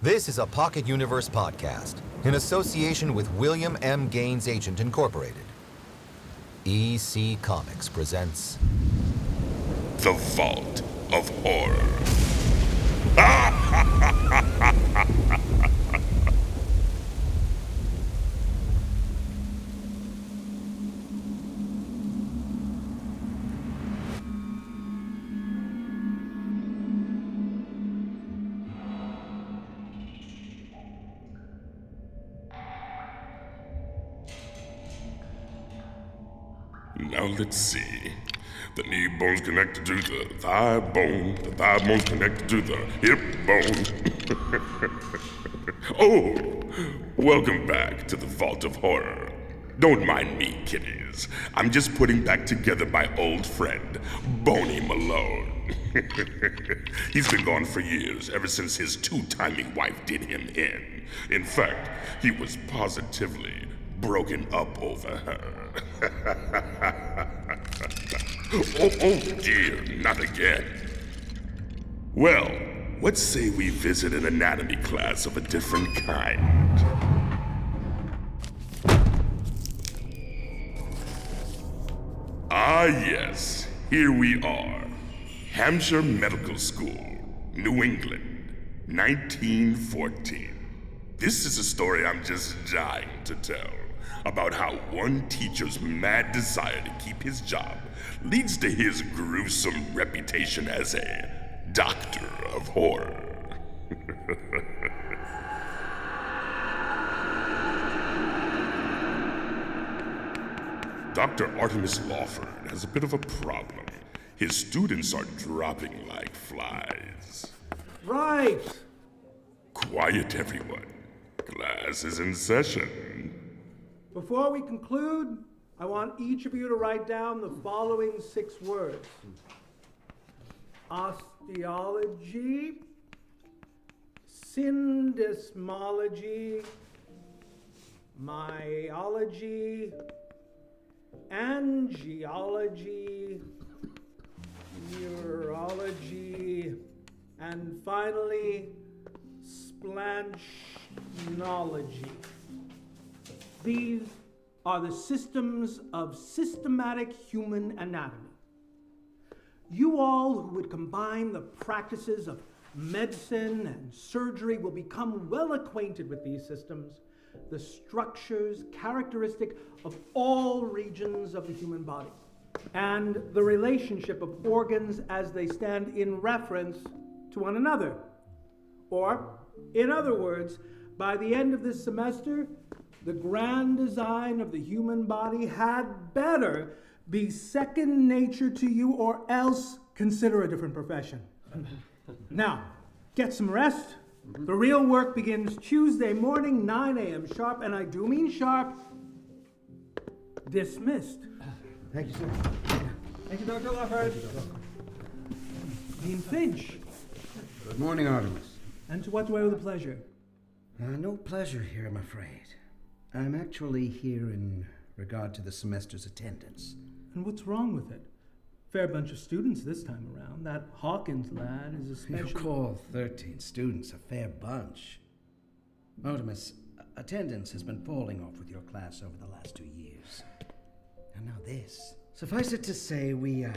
This is a Pocket Universe podcast in association with William M. Gaines Agent Incorporated. EC Comics presents The Vault of Horror. let's see. The knee bone's connected to the thigh bone. The thigh bone's connected to the hip bone. oh, welcome back to the Vault of Horror. Don't mind me, kiddies. I'm just putting back together my old friend, Boney Malone. He's been gone for years, ever since his two-timing wife did him in. In fact, he was positively broken up over her. oh, oh dear, not again. Well, let's say we visit an anatomy class of a different kind. Ah, yes, here we are. Hampshire Medical School, New England, 1914. This is a story I'm just dying to tell about how one teacher's mad desire to keep his job leads to his gruesome reputation as a doctor of horror. Dr. Artemis Lawford has a bit of a problem. His students are dropping like flies. Right. Quiet, everyone. Class is in session. Before we conclude, I want each of you to write down the following six words osteology, syndesmology, myology, angiology, neurology, and finally, splanchnology. These are the systems of systematic human anatomy. You all who would combine the practices of medicine and surgery will become well acquainted with these systems, the structures characteristic of all regions of the human body, and the relationship of organs as they stand in reference to one another. Or, in other words, by the end of this semester, the grand design of the human body had better be second nature to you, or else consider a different profession. now, get some rest. The real work begins Tuesday morning, 9 a.m. sharp, and I do mean sharp. Dismissed. Thank you, sir. Thank you, Dr. Lawford. Dean Finch. Good morning, Artemis. And to what do I owe the pleasure? Uh, no pleasure here, I'm afraid. I'm actually here in regard to the semester's attendance. And what's wrong with it? Fair bunch of students this time around. That Hawkins lad is a special. You call 13 students a fair bunch. Artemis, attendance has been falling off with your class over the last two years. And now this. Suffice it to say, we, uh.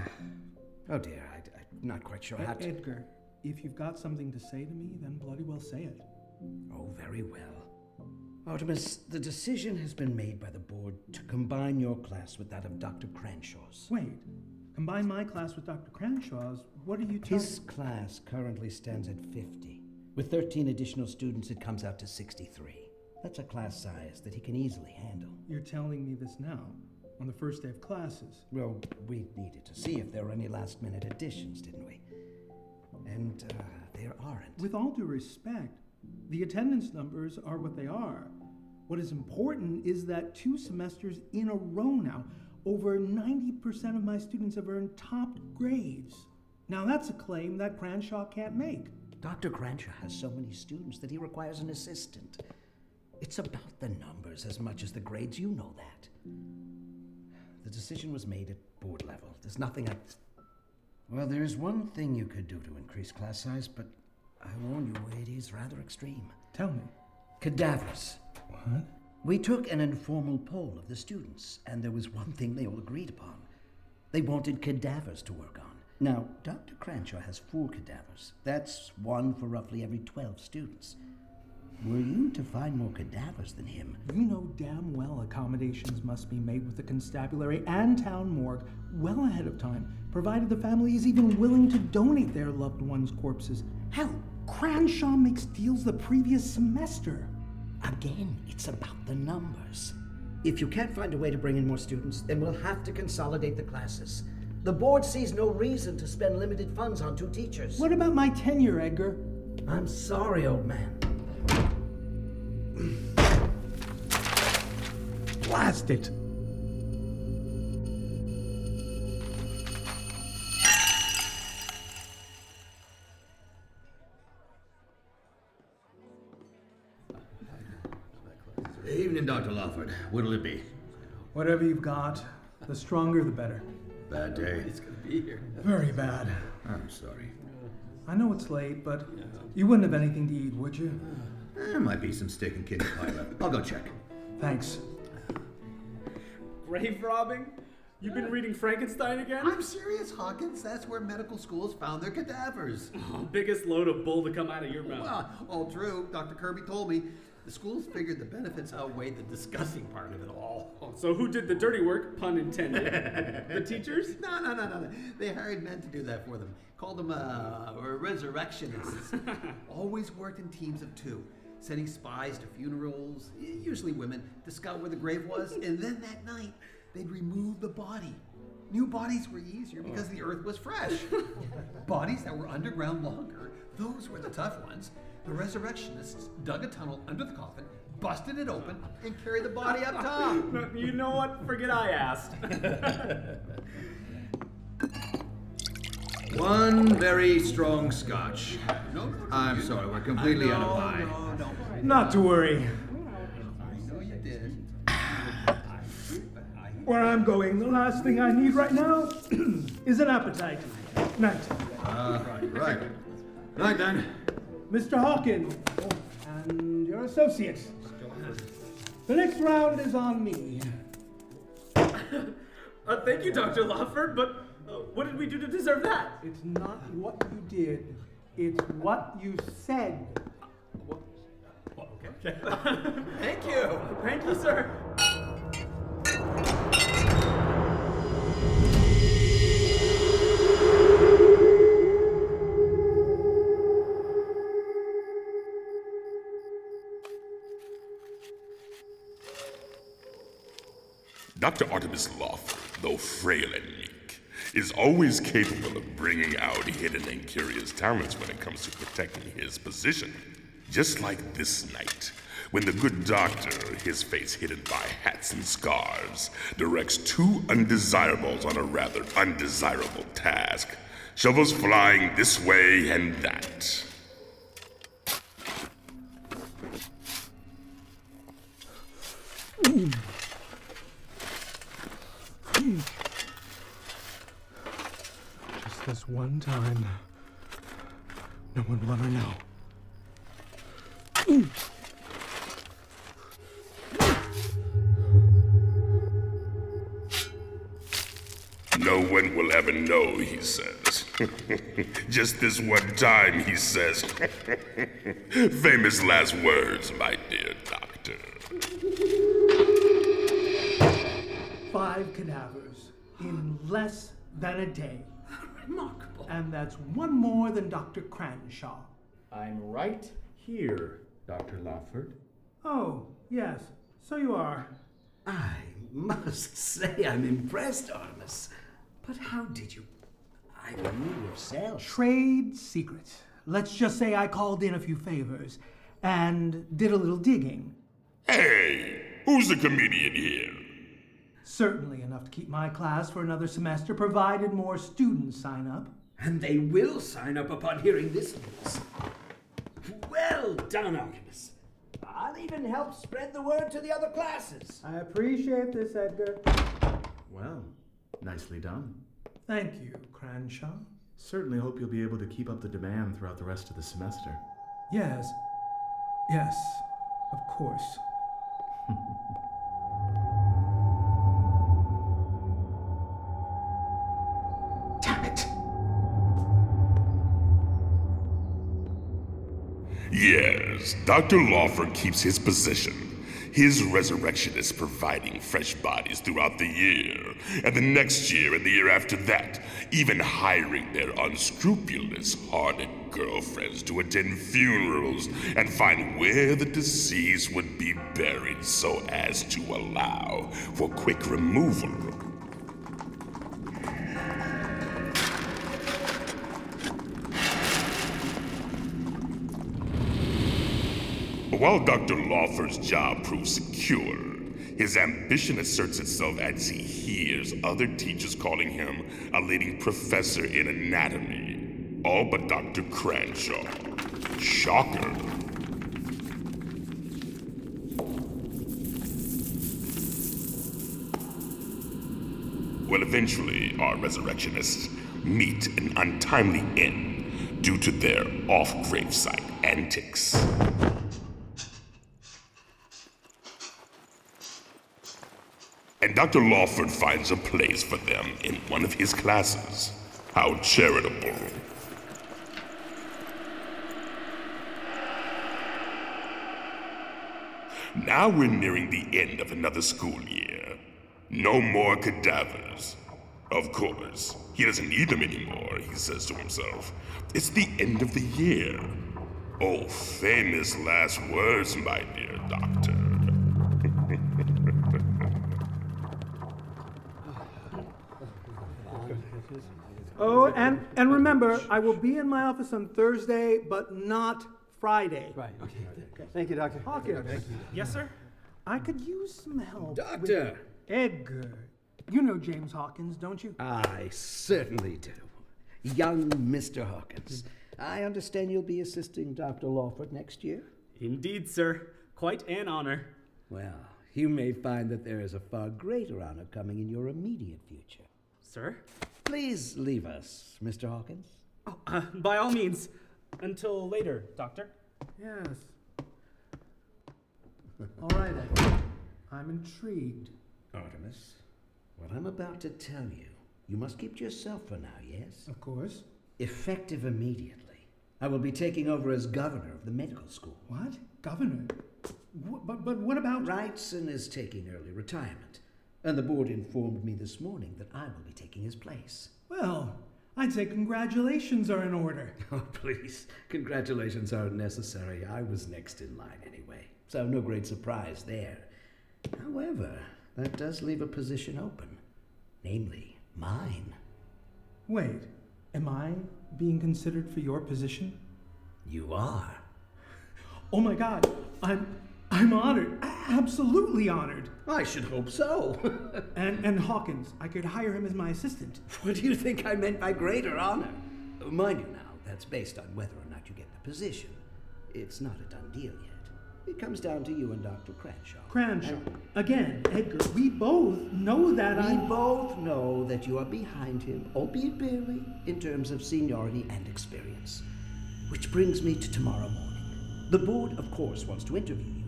Oh dear, I, I'm not quite sure how to. Edgar, if you've got something to say to me, then bloody well say it. Oh, very well. Artemis, the decision has been made by the board to combine your class with that of Dr. Cranshaw's. Wait, combine my class with Dr. Cranshaw's. What are you talking? His class currently stands at 50. With 13 additional students, it comes out to 63. That's a class size that he can easily handle. You're telling me this now, on the first day of classes. Well, we needed to see if there were any last minute additions, didn't we? And uh, there aren't. With all due respect, the attendance numbers are what they are. What is important is that two semesters in a row now, over 90% of my students have earned top grades. Now, that's a claim that Cranshaw can't make. Dr. Cranshaw has so many students that he requires an assistant. It's about the numbers as much as the grades, you know that. The decision was made at board level. There's nothing I. Well, there is one thing you could do to increase class size, but I warn you, it is rather extreme. Tell me. Cadavers. What? We took an informal poll of the students, and there was one thing they all agreed upon. They wanted cadavers to work on. Now, Dr. Cranshaw has four cadavers. That's one for roughly every 12 students. Were you to find more cadavers than him, You know damn well accommodations must be made with the constabulary and town morgue well ahead of time, provided the family is even willing to donate their loved ones' corpses. Hell, Cranshaw makes deals the previous semester. Again, it's about the numbers. If you can't find a way to bring in more students, then we'll have to consolidate the classes. The board sees no reason to spend limited funds on two teachers. What about my tenure, Edgar? I'm sorry, old man. Blast it! Evening, Dr. Lawford. What'll it be? Whatever you've got, the stronger the better. Bad day. It's gonna be here. Very bad. I'm sorry. I know it's late, but you wouldn't have anything to eat, would you? There might be some steak and kidney pie left. I'll go check. Thanks. Grave robbing? You've been reading Frankenstein again? I'm serious, Hawkins. That's where medical schools found their cadavers. Oh, biggest load of bull to come out of your mouth. Well, all true. Dr. Kirby told me. The schools figured the benefits outweighed the disgusting part of it all. Oh, so who did the dirty work? Pun intended. the teachers? No, no, no, no, no. They hired men to do that for them. Called them uh, resurrectionists. Always worked in teams of two, sending spies to funerals, usually women, to scout where the grave was. And then that night, they'd remove the body. New bodies were easier because the earth was fresh. bodies that were underground longer, those were the tough ones. The resurrectionists dug a tunnel under the coffin, busted it open, and carried the body up top. You know what? Forget I asked. One very strong scotch. No, no, no. I'm sorry, we're completely out of line. No, no, Not to worry. I know you did. Where I'm going, the last thing I need right now is an appetite. Night. Uh, right. Right then. Mr. Hawkins and your associate. The next round is on me. Uh, thank you, Dr. Lawford, but uh, what did we do to deserve that? It's not what you did, it's what you said. Okay. Thank you. thank you, sir. Dr. Artemis Lawford, though frail and meek, is always capable of bringing out hidden and curious talents when it comes to protecting his position. Just like this night, when the good doctor, his face hidden by hats and scarves, directs two undesirables on a rather undesirable task. Shovels flying this way and that. Mm. This one time. No one will ever know. No one will ever know, he says. Just this one time, he says. Famous last words, my dear doctor. Five cadavers in less than a day. Remarkable. And that's one more than Dr. Cranshaw. I'm right here, Dr. Lawford. Oh, yes, so you are. I must say I'm impressed, Artemis. But how did you? I knew yourself. Trade secret. Let's just say I called in a few favors and did a little digging. Hey, who's the comedian here? Certainly enough to keep my class for another semester, provided more students sign up. And they will sign up upon hearing this news. Well done, Artemis. I'll even help spread the word to the other classes. I appreciate this, Edgar. Well, nicely done. Thank you, Cranshaw. Certainly hope you'll be able to keep up the demand throughout the rest of the semester. Yes. Yes, of course. Yes, Dr. Lawford keeps his position. His resurrection is providing fresh bodies throughout the year, and the next year and the year after that, even hiring their unscrupulous, hardened girlfriends to attend funerals and find where the deceased would be buried so as to allow for quick removal. While Dr. Lawford's job proves secure, his ambition asserts itself as he hears other teachers calling him a leading professor in anatomy. All but Dr. Cranshaw. Shocker. Well, eventually, our resurrectionists meet an untimely end due to their off gravesite antics. Dr. Lawford finds a place for them in one of his classes. How charitable. Now we're nearing the end of another school year. No more cadavers. Of course, he doesn't need them anymore, he says to himself. It's the end of the year. Oh, famous last words, my dear doctor. Oh, and, and remember, I will be in my office on Thursday, but not Friday. Right, okay. Thank you, Doctor. Hawkins, Yes, sir? I could use some help. Doctor! with Edgar. You know James Hawkins, don't you? I certainly do. Young Mr. Hawkins. I understand you'll be assisting Dr. Lawford next year? Indeed, sir. Quite an honor. Well, you may find that there is a far greater honor coming in your immediate future. Sir? Please leave us, Mr. Hawkins. Oh, uh, by all means. Until later, Doctor. Yes. All right, Edgar. I'm intrigued. Artemis, what I'm about to tell you, you must keep to yourself for now, yes? Of course. Effective immediately. I will be taking over as governor of the medical school. What? Governor? Wh- but, but what about. Wrightson is taking early retirement, and the board informed me this morning that I will be taking his place. Well, I'd say congratulations are in order. Oh, please. Congratulations aren't necessary. I was next in line anyway, so no great surprise there. However, that does leave a position open, namely mine. Wait, am I being considered for your position? You are. Oh my god, I'm I'm honored. Absolutely honored. I should hope so. And and Hawkins, I could hire him as my assistant. what do you think I meant by greater honor? Mind you now, that's based on whether or not you get the position. It's not a done deal yet. It comes down to you and Dr. Cranshaw. Cranshaw. Again, Edgar, we both know that We I both know that you are behind him, albeit barely, in terms of seniority and experience. Which brings me to tomorrow morning. The board, of course, wants to interview you,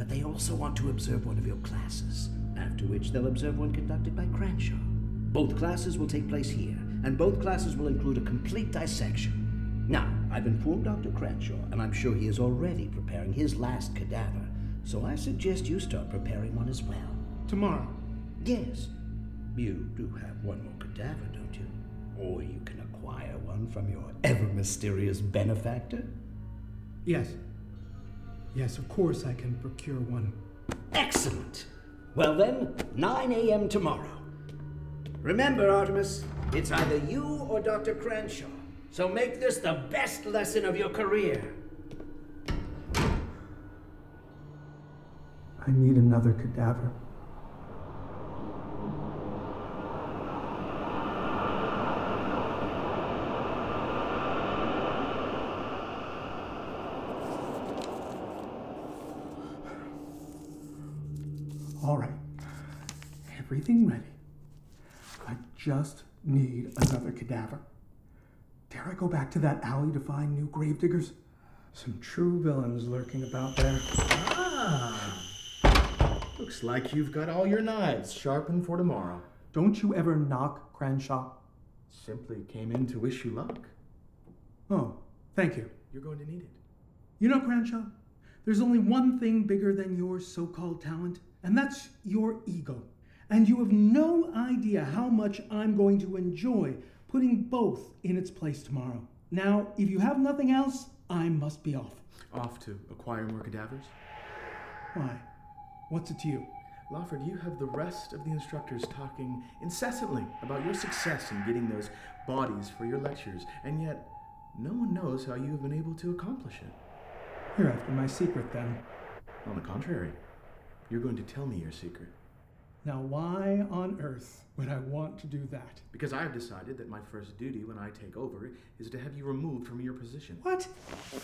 but they also want to observe one of your classes, after which they'll observe one conducted by Cranshaw. Both classes will take place here, and both classes will include a complete dissection. Now, I've informed Dr. Cranshaw, and I'm sure he is already preparing his last cadaver, so I suggest you start preparing one as well. tomorrow. Yes. You do have one more cadaver, don't you? Or you can acquire one from your ever mysterious benefactor? Yes. Yes, of course I can procure one. Excellent. Well then, 9 a.m. tomorrow. Remember, Artemis, it's either you or Dr. Cranshaw. So make this the best lesson of your career. I need another cadaver. All right. Everything ready. I just need another cadaver. Dare I go back to that alley to find new gravediggers? Some true villains lurking about there. Ah. Looks like you've got all your knives sharpened for tomorrow. Don't you ever knock, Cranshaw? Simply came in to wish you luck. Oh, thank you. You're going to need it. You know, Cranshaw, there's only one thing bigger than your so called talent, and that's your ego. And you have no idea how much I'm going to enjoy putting both in its place tomorrow. Now, if you have nothing else, I must be off. Off to acquire more cadavers? Why? What's it to you? Lawford, you have the rest of the instructors talking incessantly about your success in getting those bodies for your lectures, and yet no one knows how you have been able to accomplish it. You're after my secret then. On the contrary, you're going to tell me your secret. Now, why on earth would I want to do that? Because I have decided that my first duty when I take over is to have you removed from your position. What?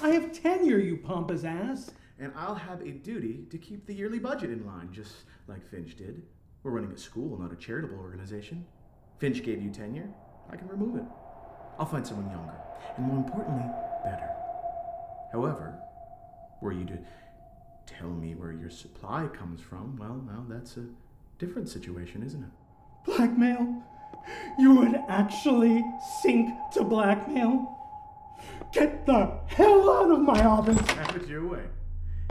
I have tenure, you pompous ass. And I'll have a duty to keep the yearly budget in line, just like Finch did. We're running a school, not a charitable organization. Finch gave you tenure. I can remove it. I'll find someone younger, and more importantly, better. However, were you to tell me where your supply comes from, well, now that's a different situation, isn't it? Blackmail? You would actually sink to blackmail? Get the hell out of my office! Have it your way.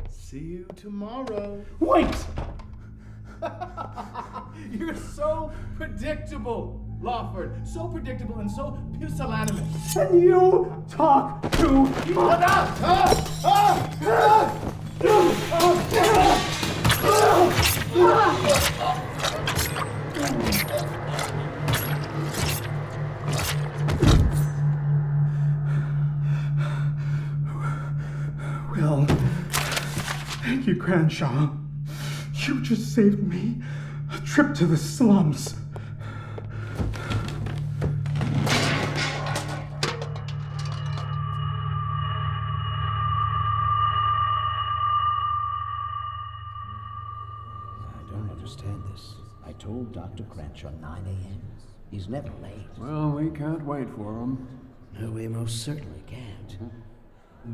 See you tomorrow. Wait! You're so predictable, Lawford. So predictable and so pusillanimous. Can you talk to Shut up! Ah! Ah! Ah! Well, thank you, Cranshaw. You just saved me a trip to the slums. He's never late. Well, we can't wait for him. No, we most certainly can't.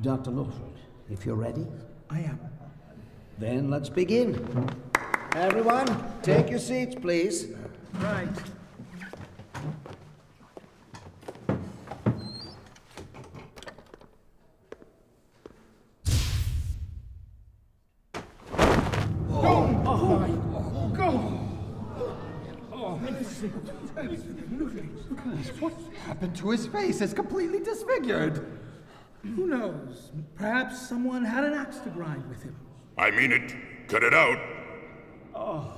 Dr. Lawford, if you're ready, I am. then let's begin. Everyone, take your seats, please. Right. What happened to his face? It's completely disfigured. Who knows? Perhaps someone had an axe to grind with him. I mean it. Cut it out. Oh,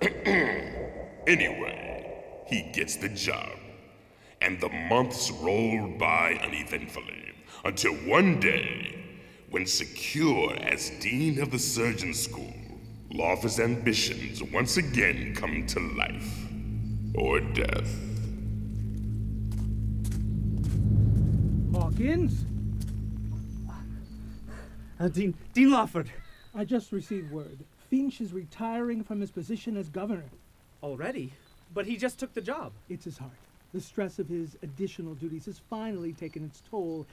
anyway, he gets the job. And the months roll by uneventfully until one day, when secure as Dean of the Surgeon School, Lawford's ambitions once again come to life or death. Hawkins? Uh, Dean, Dean Lawford. I just received word. Finch is retiring from his position as governor. Already? But he just took the job. It's his heart. The stress of his additional duties has finally taken its toll,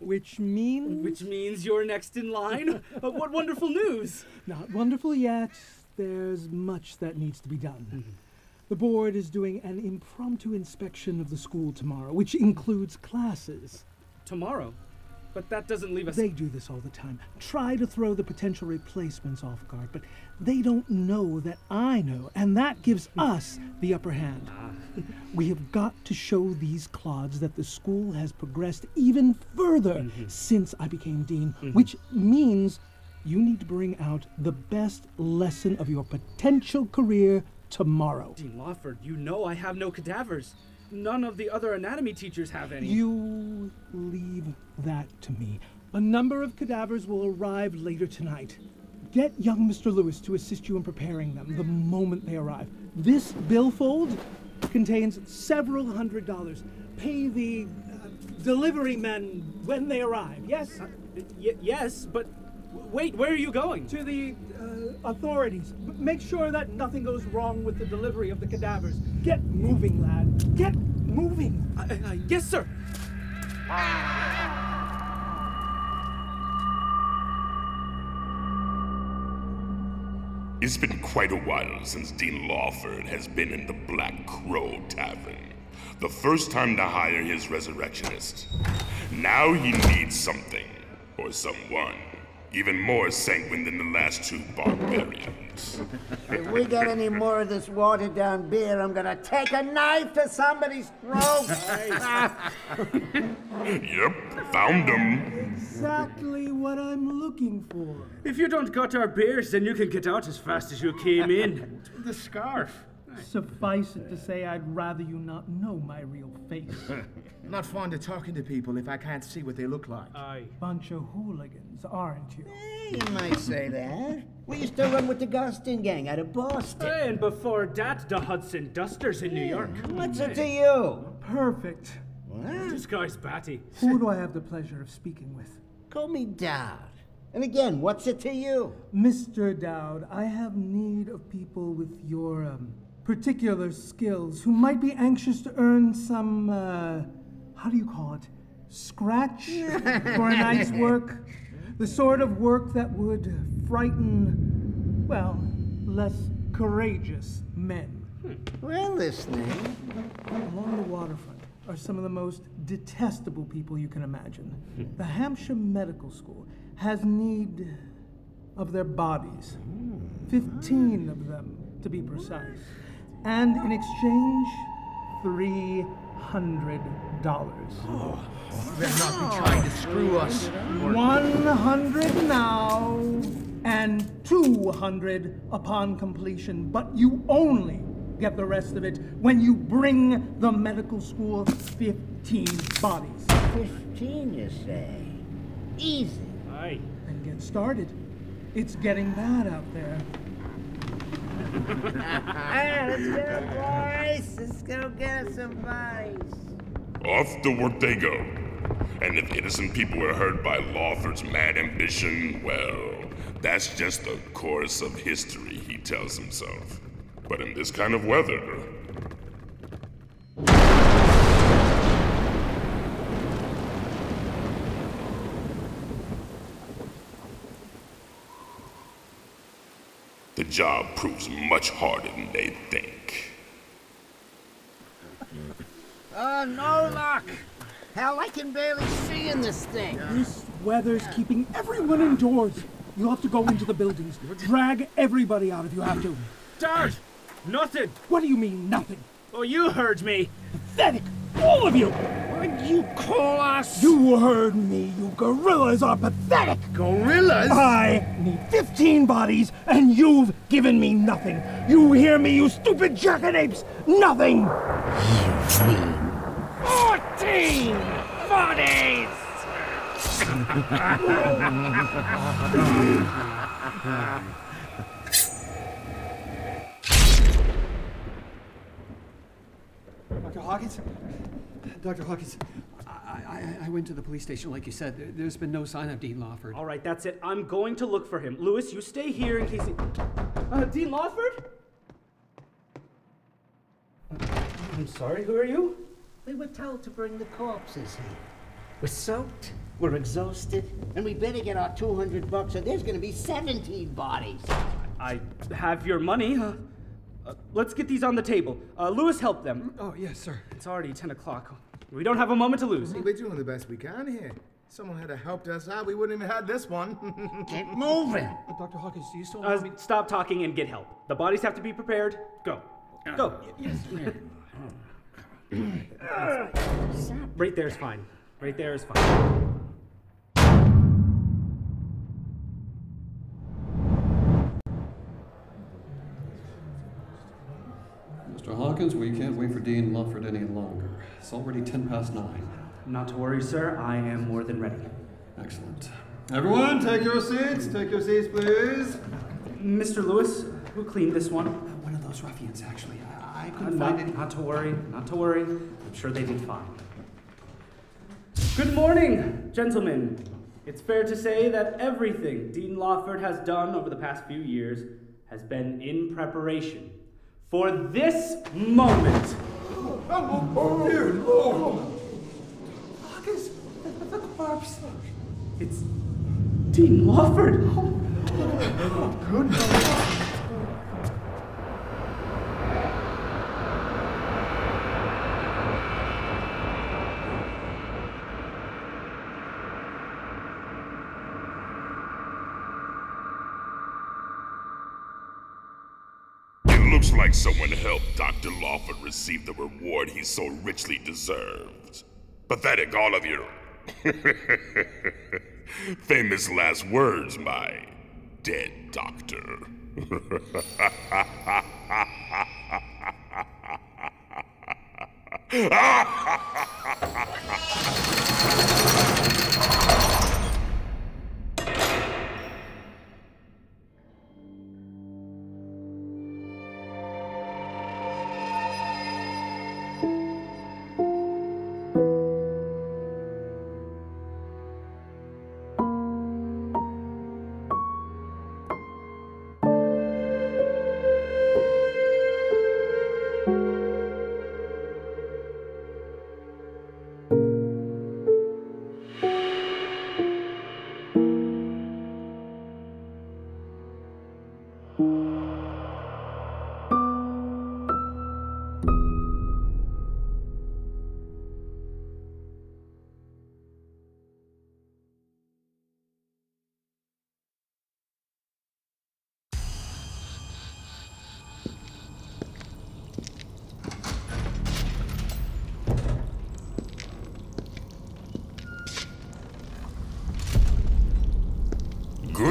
which means. Which means you're next in line? Uh, what wonderful news! Not wonderful yet. There's much that needs to be done. The board is doing an impromptu inspection of the school tomorrow, which includes classes. Tomorrow. But that doesn't leave us. They do this all the time. Try to throw the potential replacements off guard, but they don't know that I know, and that gives us the upper hand. Ah. we have got to show these clods that the school has progressed even further mm-hmm. since I became dean, mm-hmm. which means you need to bring out the best lesson of your potential career tomorrow. Dean Lawford, you know I have no cadavers. None of the other anatomy teachers have any. You leave that to me. A number of cadavers will arrive later tonight. Get young Mr. Lewis to assist you in preparing them the moment they arrive. This billfold contains several hundred dollars. Pay the uh, delivery men when they arrive, yes? Uh, yes, but Wait, where are you going? To the uh, authorities. Make sure that nothing goes wrong with the delivery of the cadavers. Get moving, lad. Get moving. Uh, uh, yes, sir. It's been quite a while since Dean Lawford has been in the Black Crow Tavern. The first time to hire his resurrectionist. Now he needs something, or someone, even more sanguine than the last two barbarians. If we get any more of this watered down beer, I'm gonna take a knife to somebody's throat. Yep, found him. Exactly what I'm looking for. If you don't got our beers, then you can get out as fast as you came in. The scarf. Suffice it to say, I'd rather you not know my real face. Not fond of talking to people if I can't see what they look like. Aye. Bunch of hooligans, aren't you? you might say that. We used to run with the Gustin gang out of Boston. And before that, the Hudson Dusters in New York. What's it to you? Perfect. What? This guy's batty. Who do I have the pleasure of speaking with? Call me Dowd. And again, what's it to you? Mr. Dowd, I have need of people with your um, particular skills who might be anxious to earn some, uh, how do you call it? Scratch for a night's work? The sort of work that would frighten, well, less courageous men. We're listening. Along the waterfront are some of the most detestable people you can imagine. The Hampshire Medical School has need of their bodies. Fifteen of them, to be precise. And in exchange, three hundred dollars. Oh, better not be trying to screw us. One hundred now, and two hundred upon completion, but you only get the rest of it when you bring the medical school fifteen bodies. Fifteen, you say? Easy. Aye. And get started. It's getting bad out there. Let's go, boys. Let's go get some bodies. Off to work they go. And if innocent people were hurt by Lawford's mad ambition, well, that's just the course of history, he tells himself. But in this kind of weather, job proves much harder than they think. Oh, no luck. Hell, I can barely see in this thing. This weather's keeping everyone indoors. You'll have to go into the buildings. Drag everybody out if you have to. Dart! Nothing! What do you mean, nothing? Oh, you heard me. Pathetic! All of you! What'd you call us? You heard me. You gorillas are pathetic! Gorillas? I need 15 bodies, and you've given me nothing. You hear me, you stupid jackanapes? Nothing! 14 bodies! Dr. Hawkins? Dr. Hawkins, I, I, I went to the police station like you said. There, there's been no sign of Dean Lawford. All right, that's it. I'm going to look for him. Lewis, you stay here in case he. Uh, Dean Lawford? I'm sorry, who are you? We were told to bring the corpses here. We're soaked, we're exhausted, and we better get our 200 bucks or there's gonna be 17 bodies. I have your money. Uh, uh, let's get these on the table. Uh, Lewis, help them. Oh, yes, sir. It's already 10 o'clock. We don't have a moment to lose. We're doing the best we can here. Someone had to helped us out. We wouldn't even have this one. Get moving! Dr. Hawkins, do you still Uh, want me? stop talking and get help. The bodies have to be prepared. Go. Go. right there is fine. Right there is fine. Hawkins, we can't wait for Dean Lawford any longer. It's already 10 past 9. Not to worry, sir. I am more than ready. Excellent. Everyone, take your seats. Take your seats, please. Mr. Lewis, who cleaned this one? One of those ruffians, actually. I, I Uh, couldn't not, find any. not to worry. Not to worry. I'm sure they did fine. Good morning, gentlemen. It's fair to say that everything Dean Lawford has done over the past few years has been in preparation for this moment. Oh, dear Lord! The, the corpse. It's Dean Lawford. Oh, goodness. It looks like someone help Dr. Lawford receive the reward he so richly deserved. Pathetic, all of you. Famous last words, my dead doctor.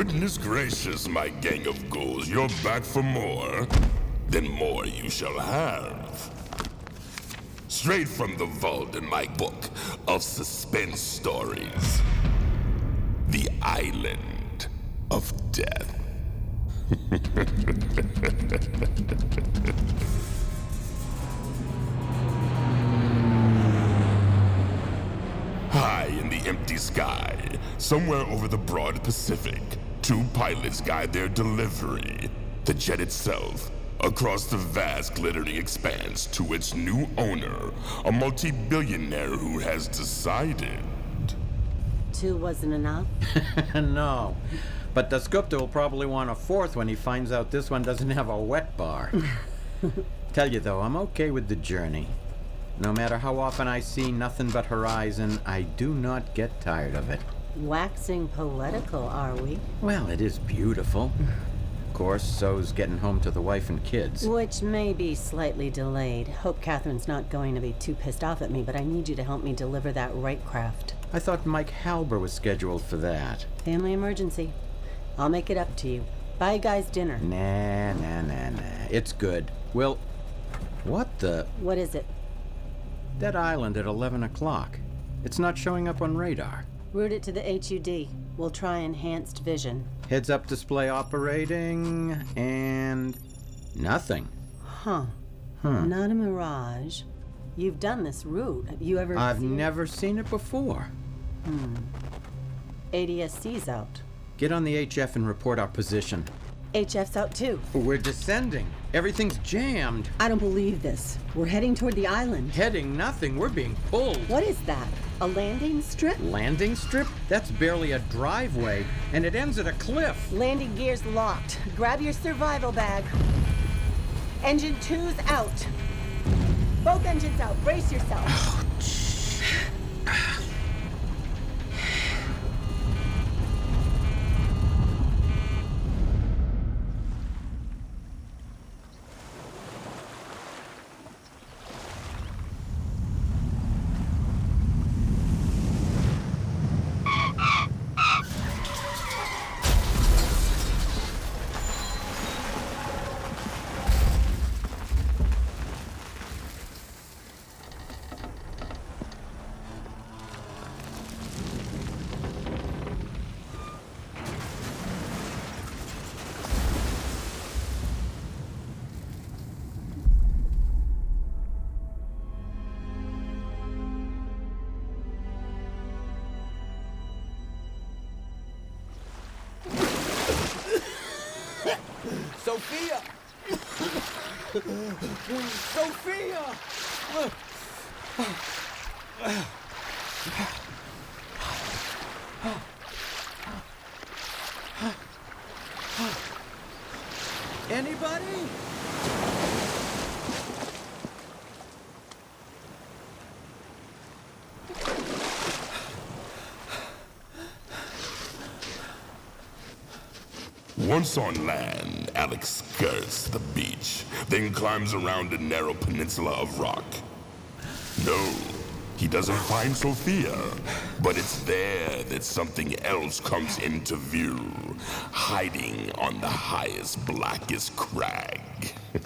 Goodness gracious, my gang of ghouls, you're back for more. Then more you shall have. Straight from the vault in my book of suspense stories The Island of Death. High in the empty sky, somewhere over the broad Pacific, two pilots guide their delivery, the jet itself, across the vast glittering expanse to its new owner, a multi-billionaire who has decided. Two wasn't enough? no. But the Dasgupta will probably want a fourth when he finds out this one doesn't have a wet bar. Tell you though, I'm okay with the journey. No matter how often I see nothing but horizon, I do not get tired of it. Waxing poetical, are we? Well, it is beautiful. Of course, so's getting home to the wife and kids. Which may be slightly delayed. Hope Catherine's not going to be too pissed off at me, but I need you to help me deliver that right craft. I thought Mike Halber was scheduled for that. Family emergency. I'll make it up to you. Buy you guys dinner. Nah, nah, nah, nah. It's good. Well, what the? What is it? That island at 11 o'clock. It's not showing up on radar. Route it to the HUD. We'll try enhanced vision. Heads up display operating, and. nothing. Huh. Huh. Not a mirage. You've done this route. Have you ever I've seen never seen it before. Hmm. ADSC's out. Get on the HF and report our position. HF's out too. We're descending. Everything's jammed. I don't believe this. We're heading toward the island. Heading nothing. We're being pulled. What is that? A landing strip? Landing strip? That's barely a driveway, and it ends at a cliff. Landing gear's locked. Grab your survival bag. Engine two's out. Both engines out. Brace yourself. Oh, Sophia! Sophia! Anybody? Once on land, Alex skirts the beach, then climbs around a narrow peninsula of rock. No, he doesn't find Sophia, but it's there that something else comes into view, hiding on the highest, blackest crag.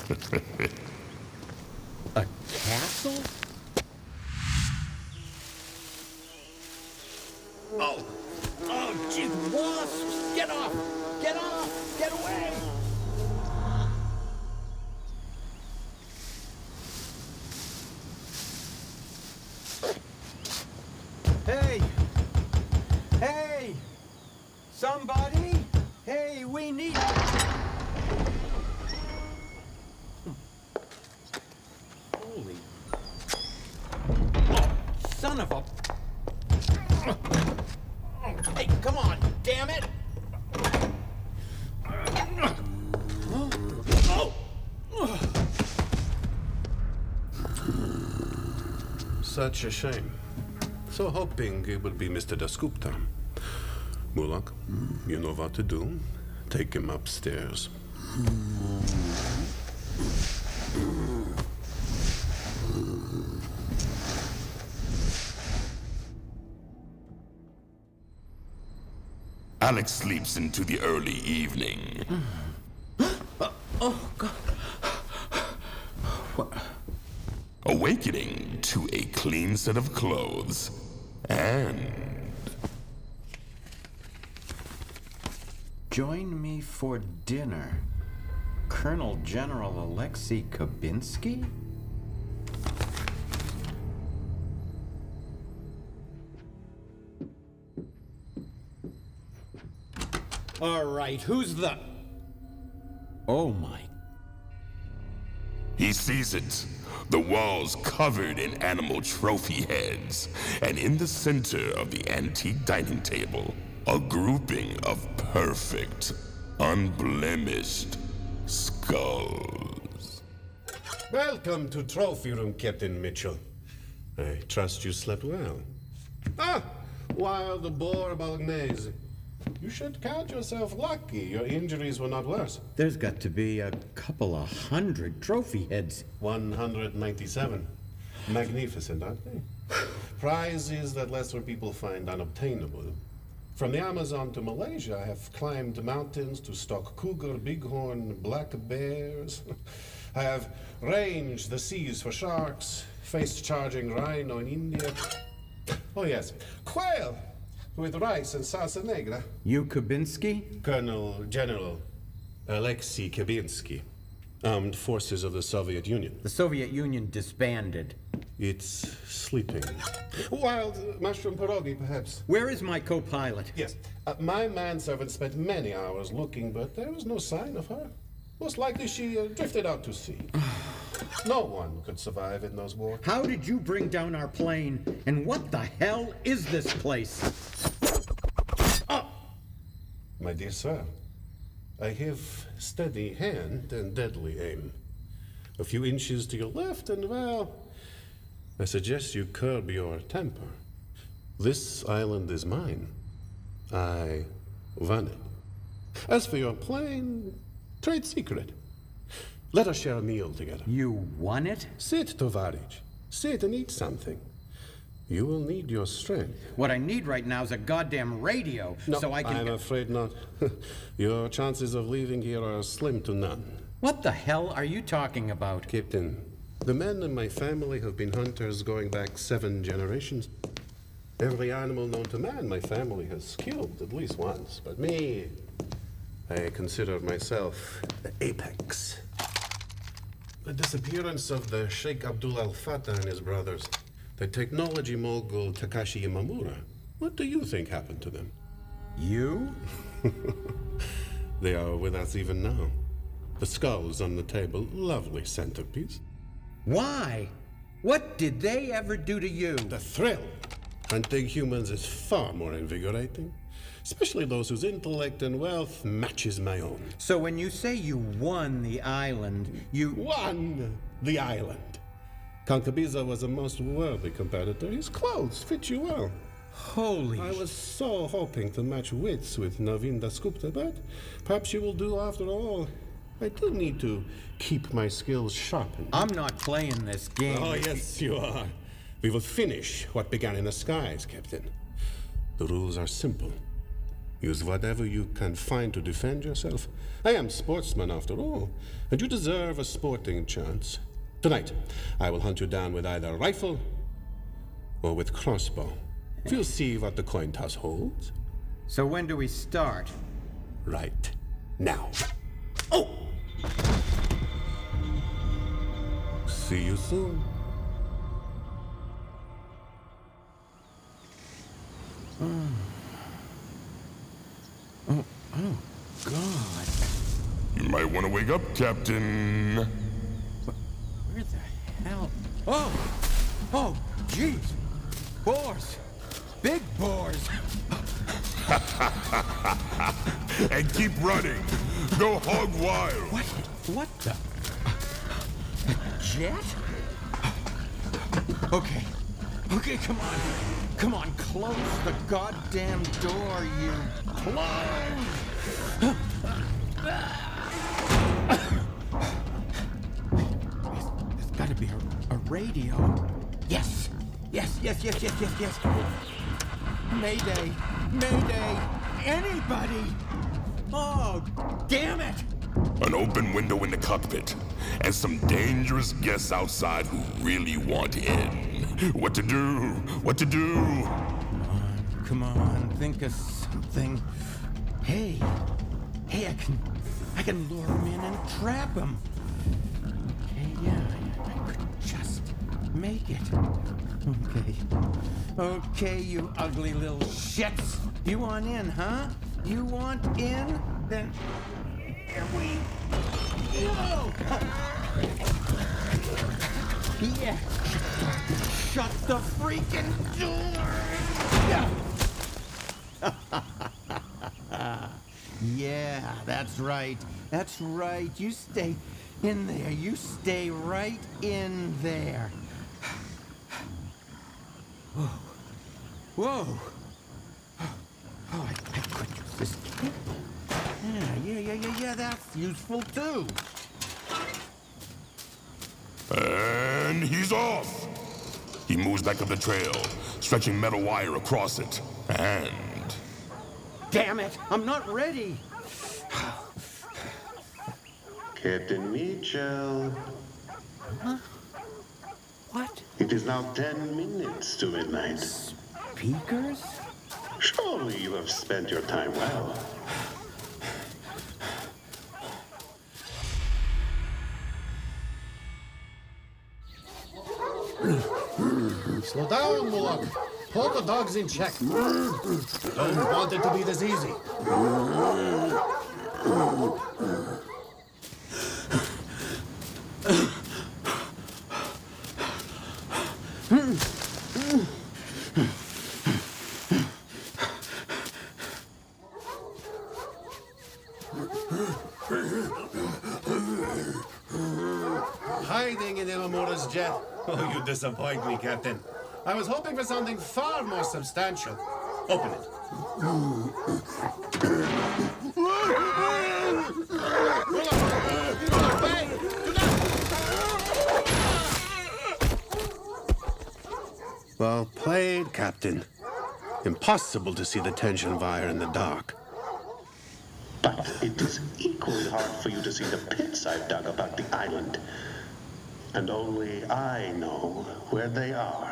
A castle? Oh! Oh, jeez, wasps! Get off! Get off! Get away! Such a shame. So hoping it will be Mr. Dasgupta. Mulak, you know what to do. Take him upstairs. Alex sleeps into the early evening. Oh, God. awakening to a clean set of clothes and Join me for dinner. Colonel General Alexei Kabinsky? All right, who's the... Oh, my he sees it. The walls covered in animal trophy heads, and in the center of the antique dining table, a grouping of perfect, unblemished skulls. Welcome to Trophy Room, Captain Mitchell. I trust you slept well. Ah, wild boar bolognese. You should count yourself lucky your injuries were not worse. There's got to be a couple of hundred trophy heads. 197. Magnificent, aren't they? Prizes that lesser people find unobtainable. From the Amazon to Malaysia, I have climbed mountains to stalk cougar, bighorn, black bears. I have ranged the seas for sharks, faced charging rhino in India. Oh, yes, quail! With rice and salsa negra. You Kabinsky? Colonel General Alexei Kabinsky. Armed forces of the Soviet Union. The Soviet Union disbanded. It's sleeping. Wild mushroom pierogi, perhaps. Where is my co-pilot? Yes. Uh, my manservant spent many hours looking, but there was no sign of her. Most likely she uh, drifted out to sea. no one could survive in those wars. How did you bring down our plane? And what the hell is this place? Oh! My dear sir, I have steady hand and deadly aim. A few inches to your left, and well, I suggest you curb your temper. This island is mine. I run it. As for your plane, trade secret. Let us share a meal together. You won it? Sit, Tovarich. Sit and eat something. You will need your strength. What I need right now is a goddamn radio, no, so I can. I'm afraid not. your chances of leaving here are slim to none. What the hell are you talking about? Captain, the men in my family have been hunters going back seven generations. Every animal known to man my family has killed at least once, but me, I consider myself the apex. The disappearance of the Sheikh Abdul Al Fattah and his brothers, the technology mogul Takashi Imamura. What do you think happened to them? You? they are with us even now. The skulls on the table, lovely centerpiece. Why? What did they ever do to you? The thrill. Hunting humans is far more invigorating, especially those whose intellect and wealth matches my own. So when you say you won the island, you won the island. Concabiza was a most worthy competitor. His clothes fit you well. Holy. I was so hoping to match wits with Navin Dasgupta, but perhaps you will do after all. I do need to keep my skills sharpened. I'm not playing this game. Oh, yes, you are. We will finish what began in the skies, Captain. The rules are simple. Use whatever you can find to defend yourself. I am sportsman after all, and you deserve a sporting chance. Tonight, I will hunt you down with either a rifle or with crossbow. We'll see what the coin toss holds. So when do we start? Right now. Oh! See you soon. Oh. Oh, oh, God. You might want to wake up, Captain. Where the hell? Oh! Oh, jeez! Boars! Big boars! and keep running. Go hog wild. What? What the? Jet? Okay. Okay, come on. Come on, close the goddamn door, you. Close! There's, there's gotta be a, a radio. Yes! Yes, yes, yes, yes, yes, yes. Mayday! Mayday! Anybody! Oh, damn it! An open window in the cockpit, and some dangerous guests outside who really want in. What to do? What to do? Come on, think of something. Hey, hey, I can, I can lure him in and trap him. Okay, yeah, I could just make it. Okay, okay, you ugly little shits. You want in, huh? You want in? Then here we go. Yeah. Shut the freaking door. Yeah. yeah, that's right. That's right. You stay in there. You stay right in there. Whoa. Whoa. Oh, I, I could use this. Yeah, yeah, yeah, yeah, yeah, that's useful too. And he's off. He moves back up the trail, stretching metal wire across it. And. Damn it! I'm not ready! Captain Mitchell. Huh? What? It is now ten minutes to midnight. Speakers? Surely you have spent your time well. Slow down, Mulak. Hold the dogs in check. Don't want it to be this easy. Hiding in Imamura's jet. Oh, you disappoint me, Captain. I was hoping for something far more substantial. Open it. Well played, Captain. Impossible to see the tension wire in the dark. But it is equally hard for you to see the pits I've dug about the island. And only I know where they are.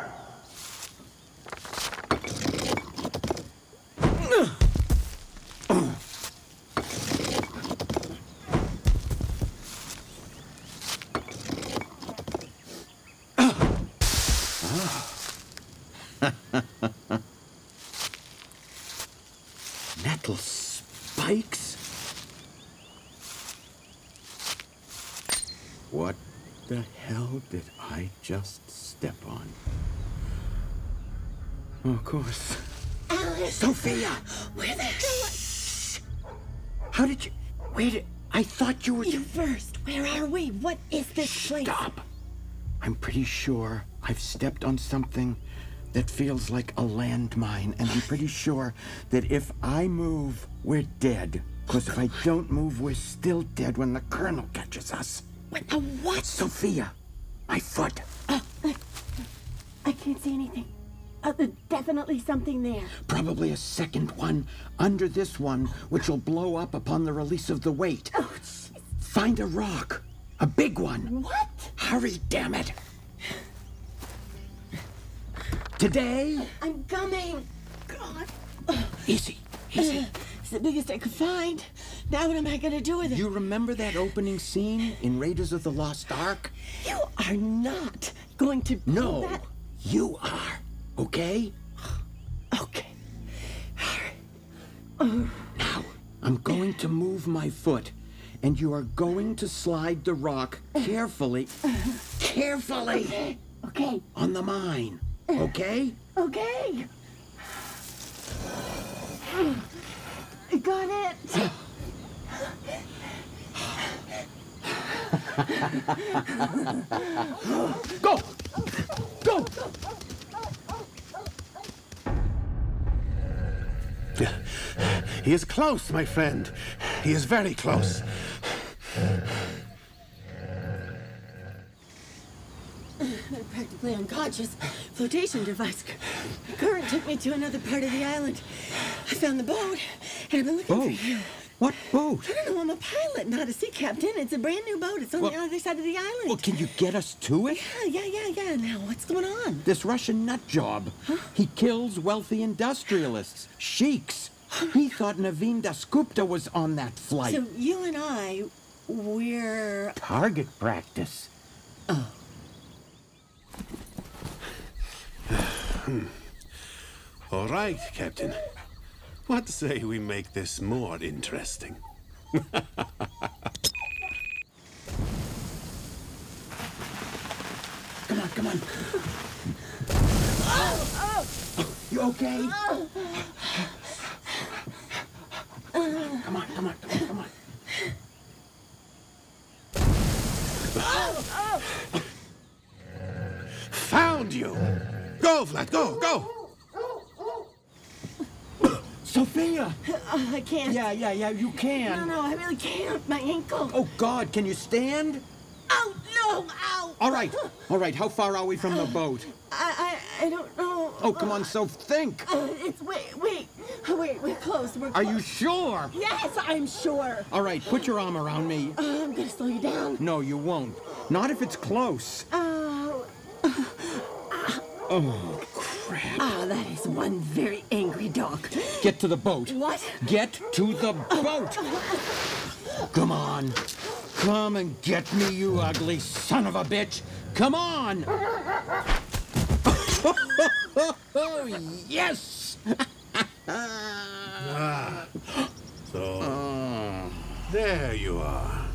Metal spikes? What the hell did I just step on? Oh, of course. Alice! Sophia! Where the hell? How did you. Wait, I thought you were. You first. Where are we? What is this place? Stop! I'm pretty sure I've stepped on something that feels like a landmine, and I'm pretty sure that if I move, we're dead. Because if I don't move, we're still dead when the Colonel catches us. What? A what? Sophia! My foot! I can't see anything. Uh, there's definitely something there. Probably a second one under this one, which will blow up upon the release of the weight. Oh, Find a rock. A big one. What? Hurry, damn it. Today? I'm coming. God. Easy, easy. Uh, it's the biggest I could find. Now what am I gonna do with it? You remember that opening scene in Raiders of the Lost Ark? You are not going to No, that. you are. Okay? Okay. All right. Now, I'm going to move my foot, and you are going to slide the rock carefully, uh-huh. carefully Okay. Okay. on the mine. Okay? Okay. Got it. Go! Go! He is close, my friend. He is very close. I'm practically unconscious. Flotation device. Current took me to another part of the island. I found the boat, and I've been looking Boat? for you. What boat? I don't know. I'm a pilot, not a sea captain. It's a brand new boat. It's on Well- the other side of the island. Well, can you get us to it? Yeah, yeah, yeah, yeah. Now, what's going on? This Russian nut job. He kills wealthy industrialists, sheiks. He thought Naveen Dasgupta was on that flight. So you and I, we're Target practice. Oh. All right, Captain. What say we make this more interesting? Come on, come on. You okay? Come on, come on, come on, come on. Found you! Go, Vlad, go, go! Sophia! Uh, I can't. Yeah, yeah, yeah, you can. no, no, I really can't. My ankle. Oh, God, can you stand? Ow! No! Ow! All right, all right, how far are we from the boat? I, I, I don't know. Oh, come on, so think. Uh, it's wait, wait, Oh, wait. We're close. We're close. Are you sure? Yes, I'm sure. All right, put your arm around me. Uh, I'm gonna slow you down. No, you won't. Not if it's close. Oh. Oh, crap. Ah, that is one very angry dog. Get to the boat. What? Get to the boat. Come on. Come and get me, you ugly son of a bitch. Come on. Oh, yes. Ah. So, there you are.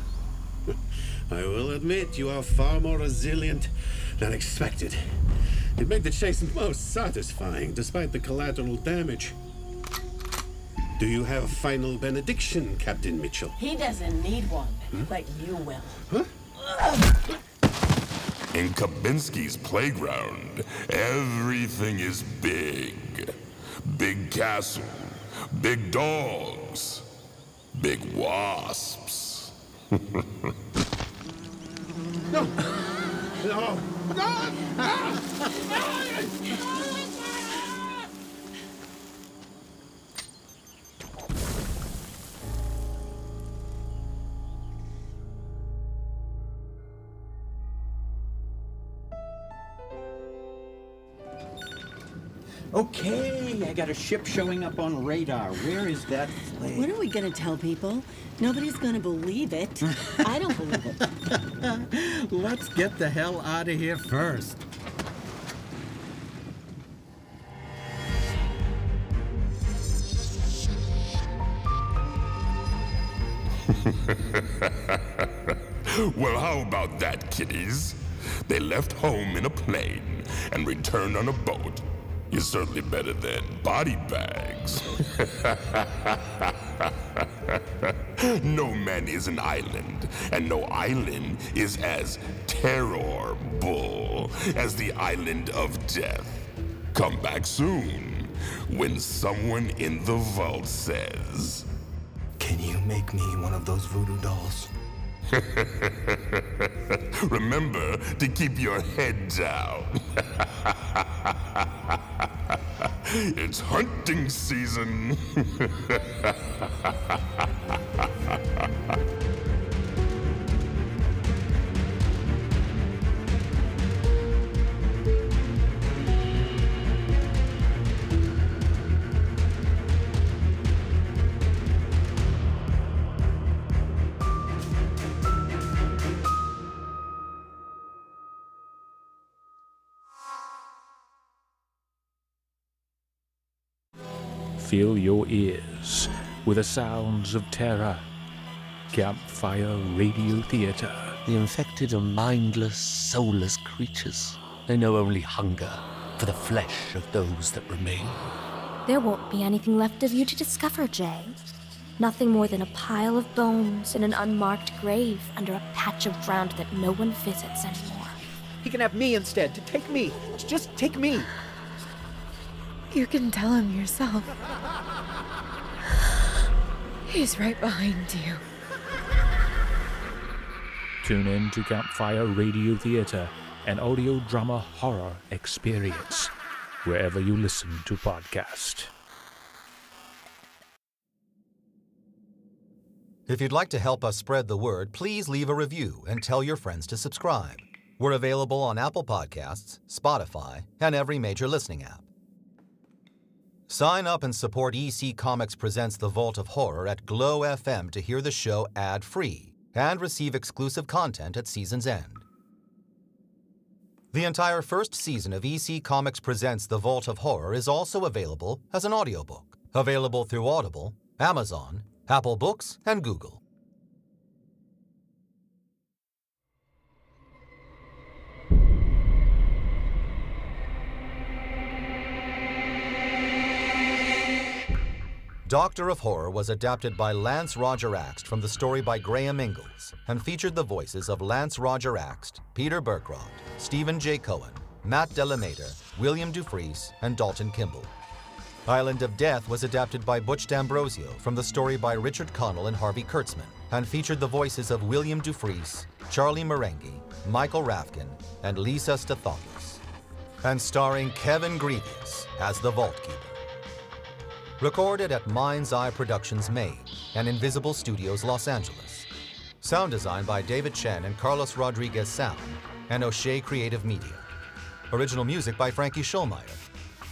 I will admit you are far more resilient than expected. It made the chase most satisfying, despite the collateral damage. Do you have a final benediction, Captain Mitchell? He doesn't need one, hmm? but you will. In Kabinsky's playground, everything is big. Big castle, big dogs, big wasps. No! No! Okay, I got a ship showing up on radar. Where is that flag? What are we gonna tell people? Nobody's gonna believe it. I don't believe it. Let's get the hell out of here first. well, how about that, kiddies? They left home in a plane and returned on a boat. You're certainly better than body bags. no man is an island, and no island is as terrible as the island of death. Come back soon when someone in the vault says, Can you make me one of those voodoo dolls? Remember to keep your head down. it's hunting season. Fill your ears with the sounds of terror. Campfire Radio Theater. The infected are mindless, soulless creatures. They know only hunger for the flesh of those that remain. There won't be anything left of you to discover, Jay. Nothing more than a pile of bones in an unmarked grave under a patch of ground that no one visits anymore. He can have me instead. To take me. Just take me. You can tell him yourself. He's right behind you. Tune in to Campfire Radio Theater, an audio drama horror experience, wherever you listen to podcasts. If you'd like to help us spread the word, please leave a review and tell your friends to subscribe. We're available on Apple Podcasts, Spotify, and every major listening app. Sign up and support EC Comics Presents The Vault of Horror at Glow FM to hear the show ad free and receive exclusive content at season's end. The entire first season of EC Comics Presents The Vault of Horror is also available as an audiobook, available through Audible, Amazon, Apple Books, and Google. Doctor of Horror was adapted by Lance Roger Axt from the story by Graham Ingels and featured the voices of Lance Roger Axt, Peter Burcroft, Stephen J. Cohen, Matt Delamater, William Dufresne, and Dalton Kimball. Island of Death was adapted by Butch D'Ambrosio from the story by Richard Connell and Harvey Kurtzman and featured the voices of William Dufresne, Charlie Merengi, Michael Rafkin, and Lisa Stathopoulos. And starring Kevin Grevioux as the Vault Keeper. Recorded at Mind's Eye Productions Maine and Invisible Studios Los Angeles. Sound design by David Chen and Carlos Rodriguez Sound and O'Shea Creative Media. Original music by Frankie Schulmeyer.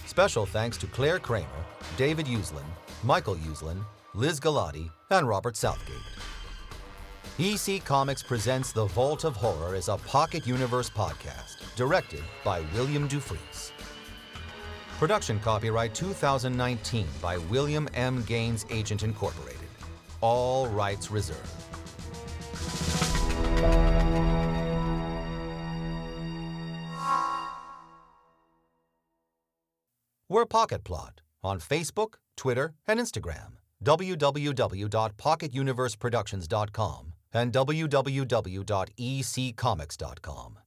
Special thanks to Claire Kramer, David Uslan, Michael Uslan, Liz Galati, and Robert Southgate. EC Comics presents The Vault of Horror as a Pocket Universe podcast, directed by William Dufresne. Production copyright 2019 by William M. Gaines Agent Incorporated. All rights reserved. We're Pocket Plot on Facebook, Twitter, and Instagram. www.pocketuniverseproductions.com and www.eccomics.com.